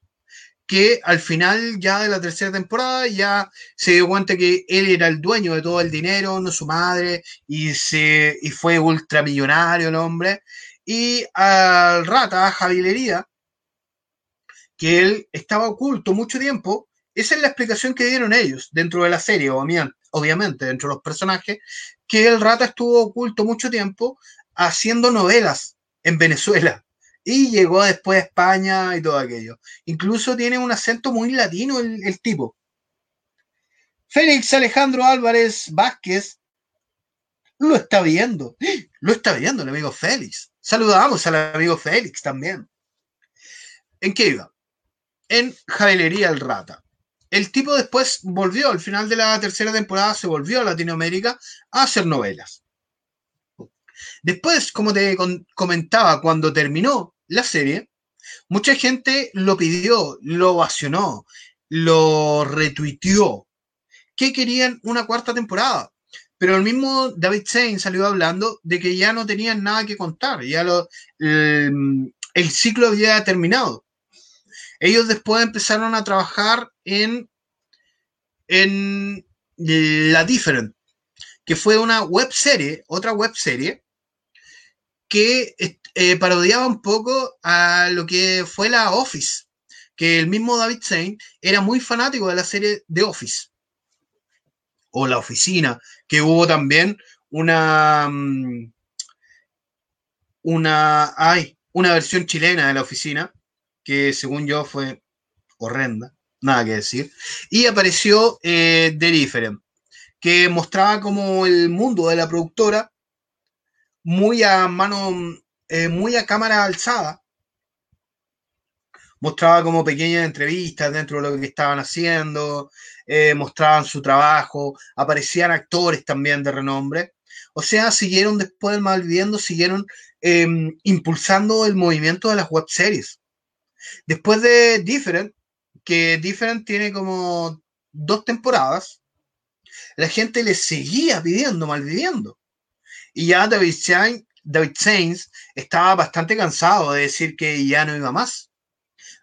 S5: que al final ya de la tercera temporada ya se dio cuenta que él era el dueño de todo el dinero, no su madre, y, se, y fue ultramillonario el hombre. Y al rata, a Javilería, que él estaba oculto mucho tiempo, esa es la explicación que dieron ellos dentro de la serie, obviamente, dentro de los personajes, que el rata estuvo oculto mucho tiempo haciendo novelas en Venezuela y llegó después a España y todo aquello. Incluso tiene un acento muy latino el, el tipo. Félix Alejandro Álvarez Vázquez lo está viendo, lo está viendo el amigo Félix. Saludamos al amigo Félix también. ¿En qué iba? En Jailería el Rata. El tipo después volvió, al final de la tercera temporada, se volvió a Latinoamérica a hacer novelas. Después, como te comentaba, cuando terminó la serie, mucha gente lo pidió, lo ovacionó, lo retuiteó, que querían una cuarta temporada. Pero el mismo David Zane salió hablando de que ya no tenían nada que contar, ya lo, el, el ciclo había terminado. Ellos después empezaron a trabajar en, en La Different, que fue una web serie, otra web serie, que eh, parodiaba un poco a lo que fue la Office, que el mismo David Zane era muy fanático de la serie The Office, o La Oficina, que hubo también una, mm, una, ay, una versión chilena de La Oficina, que según yo fue horrenda, nada que decir, y apareció eh, The que mostraba como el mundo de la productora muy a mano, eh, muy a cámara alzada. Mostraba como pequeñas entrevistas dentro de lo que estaban haciendo, eh, mostraban su trabajo, aparecían actores también de renombre. O sea, siguieron después del Malviviendo, siguieron eh, impulsando el movimiento de las web series. Después de Different, que Different tiene como dos temporadas, la gente le seguía pidiendo Malviviendo. Y ya David Sainz, David Sainz estaba bastante cansado de decir que ya no iba más.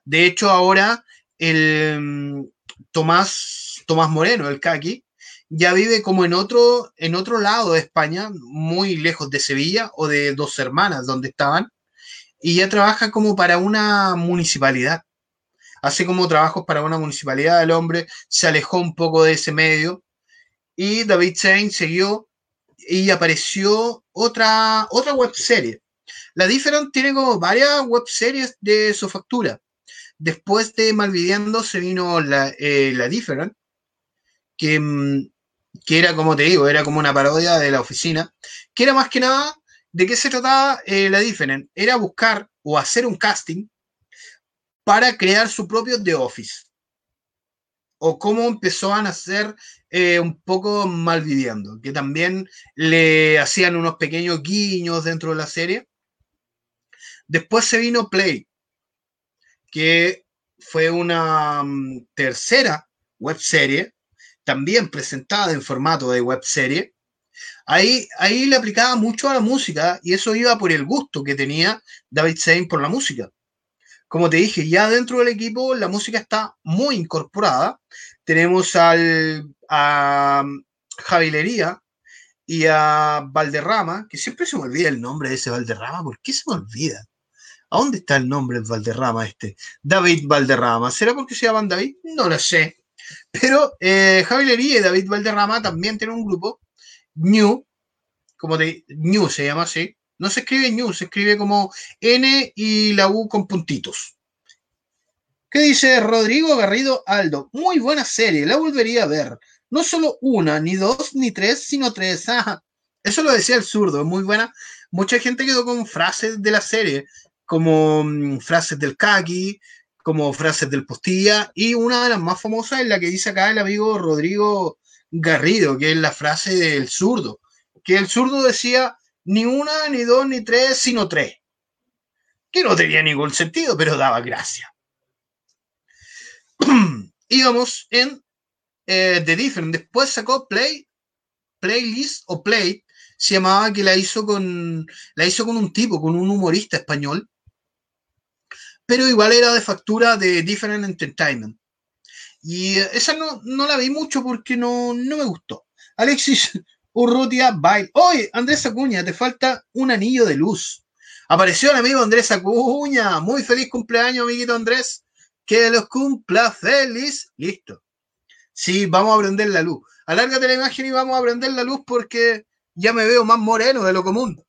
S5: De hecho, ahora el mm, Tomás, Tomás Moreno, el Kaki, ya vive como en otro, en otro lado de España, muy lejos de Sevilla o de Dos Hermanas, donde estaban, y ya trabaja como para una municipalidad. Hace como trabajos para una municipalidad, el hombre se alejó un poco de ese medio y David Sainz siguió y apareció otra, otra web serie. La Different tiene como varias web series de su factura. Después de Malviviendo se vino la, eh, la Different, que, mm, que era como te digo, era como una parodia de la oficina, que era más que nada de qué se trataba eh, la Different. Era buscar o hacer un casting para crear su propio The Office. o cómo empezó a nacer eh, un poco Malviviendo, que también le hacían unos pequeños guiños dentro de la serie. Después se vino Play, que fue una mm, tercera webserie, también presentada en formato de webserie. Ahí, ahí le aplicaba mucho a la música y eso iba por el gusto que tenía David Sein por la música. Como te dije, ya dentro del equipo la música está muy incorporada. Tenemos al, a Javilería y a Valderrama, que siempre se me olvida el nombre de ese Valderrama. ¿Por qué se me olvida? ¿A dónde está el nombre de Valderrama este? David Valderrama. ¿Será porque se llaman David? No lo sé. Pero eh, y David Valderrama también tienen un grupo, New, como de New se llama así. No se escribe New, se escribe como N y la U con puntitos. ¿Qué dice Rodrigo Garrido Aldo? Muy buena serie, la volvería a ver. No solo una, ni dos, ni tres, sino tres. Ajá. Eso lo decía el zurdo, es muy buena. Mucha gente quedó con frases de la serie, como mm, frases del Kaki, como frases del Postilla, y una de las más famosas es la que dice acá el amigo Rodrigo Garrido, que es la frase del zurdo, que el zurdo decía, ni una, ni dos, ni tres, sino tres. Que no tenía ningún sentido, pero daba gracia. Íbamos en eh, The Different. Después sacó Play, Playlist o Play. Se llamaba que la hizo con la hizo con un tipo, con un humorista español. Pero igual era de factura de Different Entertainment. Y esa no, no la vi mucho porque no, no me gustó. Alexis Urrutia Bail. Oye, Andrés Acuña, te falta un anillo de luz. Apareció el amigo Andrés Acuña. Muy feliz cumpleaños, amiguito Andrés. Que los cumpla feliz. Listo. Sí, vamos a prender la luz. Alárgate la imagen y vamos a prender la luz porque ya me veo más moreno de lo común.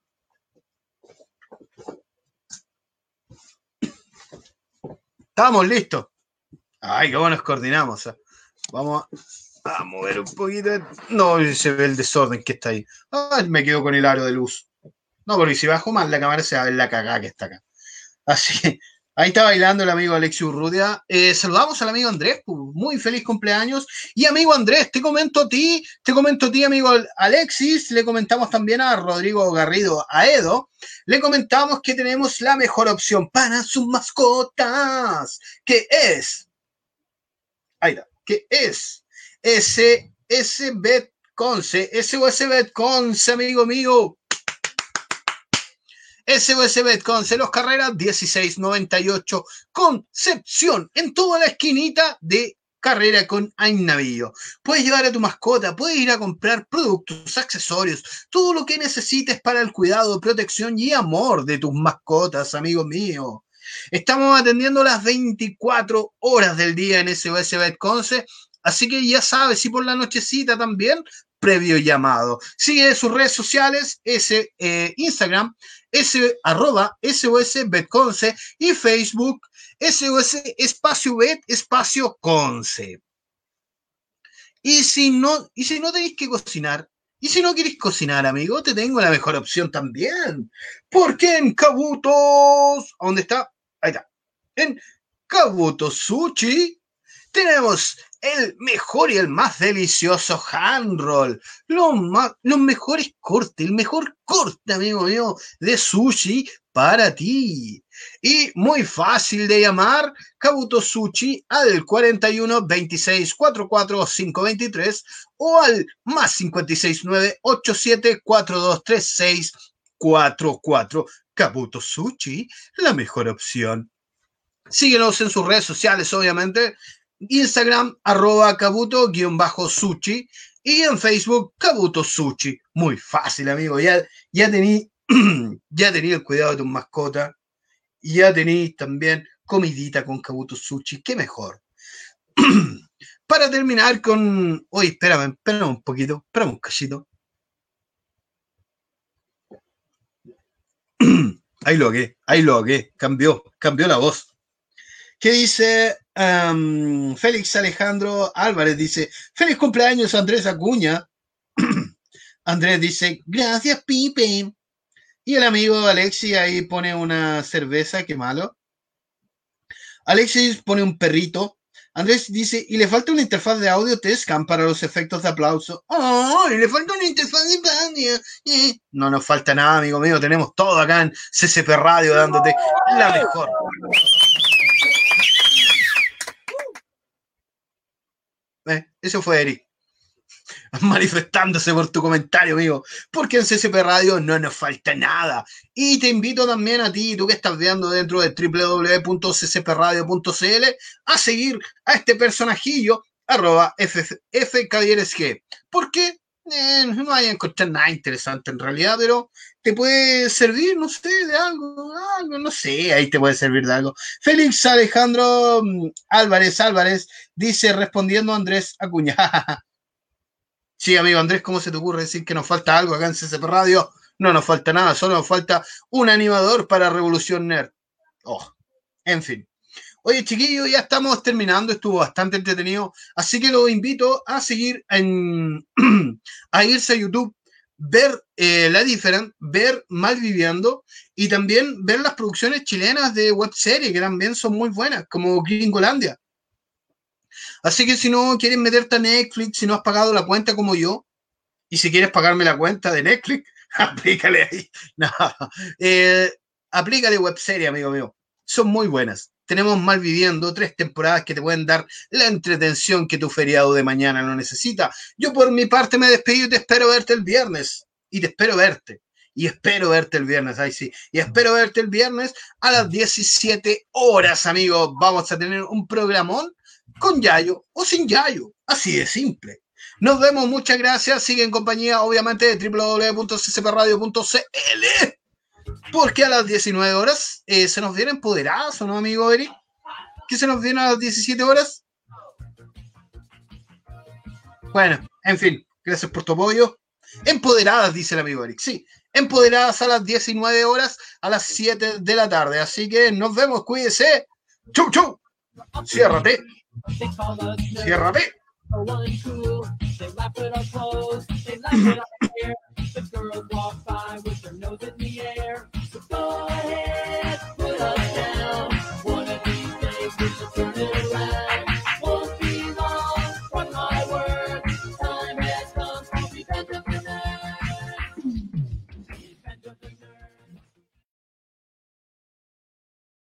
S5: Estamos listos. Ay, bueno nos coordinamos. ¿eh? Vamos a mover un poquito. No, se ve el desorden que está ahí. Me quedo con el aro de luz. No, porque si bajo más la cámara se va a ver la cagada que está acá. Así ahí está bailando el amigo Alexis Urrutia. Eh, saludamos al amigo Andrés, muy feliz cumpleaños. Y amigo Andrés, te comento a ti, te comento a ti, amigo Alexis, le comentamos también a Rodrigo Garrido, a Edo, le comentamos que tenemos la mejor opción para sus mascotas, que es, ahí está, que es SS Bet Conce, SOS Bet Conce, amigo mío. SOS Bet Conce, Los Carreras 1698, Concepción, en toda la esquinita de carrera con Ainavío. Puedes llevar a tu mascota, puedes ir a comprar productos, accesorios, todo lo que necesites para el cuidado, protección y amor de tus mascotas, amigo mío. Estamos atendiendo las 24 horas del día en SOS Bet Conce Así que ya sabes, si por la nochecita también, previo llamado. Sigue sus redes sociales, ese eh, Instagram, ese arroba SOS Betconce y Facebook SOS espacio Bet espacio Conce. Y si no, y si no tenéis que cocinar, y si no queréis cocinar, amigo, te tengo la mejor opción también. Porque en Kabutos, ¿dónde está? Ahí está. En Kabuto Sushi tenemos el mejor y el más delicioso hand roll, los, los mejores cortes, el mejor corte, amigo mío, de sushi para ti. Y muy fácil de llamar, Kabuto Sushi al 41 26 44 523 o al más 56 9 87 42 36 44. Kabuto Sushi, la mejor opción. Síguenos en sus redes sociales, obviamente. Instagram, arroba Kabuto-Sushi y en Facebook, Kabuto Sushi. Muy fácil, amigo. Ya, ya tení, ya el cuidado de tu mascota. Y ya tenéis también comidita con Kabuto Sushi. Qué mejor. Para terminar con. Oye, espérame, espérame un poquito. Espérame un cachito. Ahí lo que, ahí lo que, cambió, cambió la voz. ¿Qué dice um, Félix Alejandro Álvarez? Dice, feliz cumpleaños Andrés Acuña. Andrés dice, gracias Pipe. Y el amigo Alexis ahí pone una cerveza, qué malo. Alexis pone un perrito. Andrés dice, y le falta una interfaz de audio Tescam para los efectos de aplauso. ¡Oh! Y le falta una interfaz de audio. Eh. No nos falta nada, amigo mío. Tenemos todo acá en CCP Radio dándote la mejor. Eh, eso fue Eric. Manifestándose por tu comentario, amigo. Porque en CCP Radio no nos falta nada. Y te invito también a ti, tú que estás viendo dentro de www.ccpradio.cl, a seguir a este personajillo, arroba FKDRSG. Porque eh, no vaya a encontrar nada interesante en realidad, pero te puede servir, no sé, de algo, algo, no sé, ahí te puede servir de algo. Félix Alejandro mm, Álvarez Álvarez dice respondiendo a Andrés Acuña. sí, amigo Andrés, ¿cómo se te ocurre decir que nos falta algo acá en CCP Radio? No nos falta nada, solo nos falta un animador para Revolución Nerd. Oh, en fin. Oye, chiquillos, ya estamos terminando, estuvo bastante entretenido, así que los invito a seguir en, a irse a YouTube, ver eh, la diferencia, ver Malviviendo y también ver las producciones chilenas de web serie, que también son muy buenas, como Gringolandia. Así que si no quieres meterte a Netflix, si no has pagado la cuenta como yo, y si quieres pagarme la cuenta de Netflix, aplícale ahí. No, eh, aplícale web serie, amigo mío. Son muy buenas tenemos Malviviendo, tres temporadas que te pueden dar la entretención que tu feriado de mañana no necesita. Yo por mi parte me despido y te espero verte el viernes. Y te espero verte. Y espero verte el viernes, ahí sí. Y espero verte el viernes a las 17 horas, amigos. Vamos a tener un programón con Yayo o sin Yayo. Así de simple. Nos vemos, muchas gracias. Sigue en compañía, obviamente, de www.ccpradio.cl porque a las 19 horas eh, se nos viene empoderadas, ¿o no, amigo Eric? ¿Qué se nos viene a las 17 horas? Bueno, en fin, gracias por tu apoyo. Empoderadas, dice el amigo Eric. Sí, empoderadas a las 19 horas, a las 7 de la tarde. Así que nos vemos, cuídese. Chau, chau. Ciérrate. Ciérrame.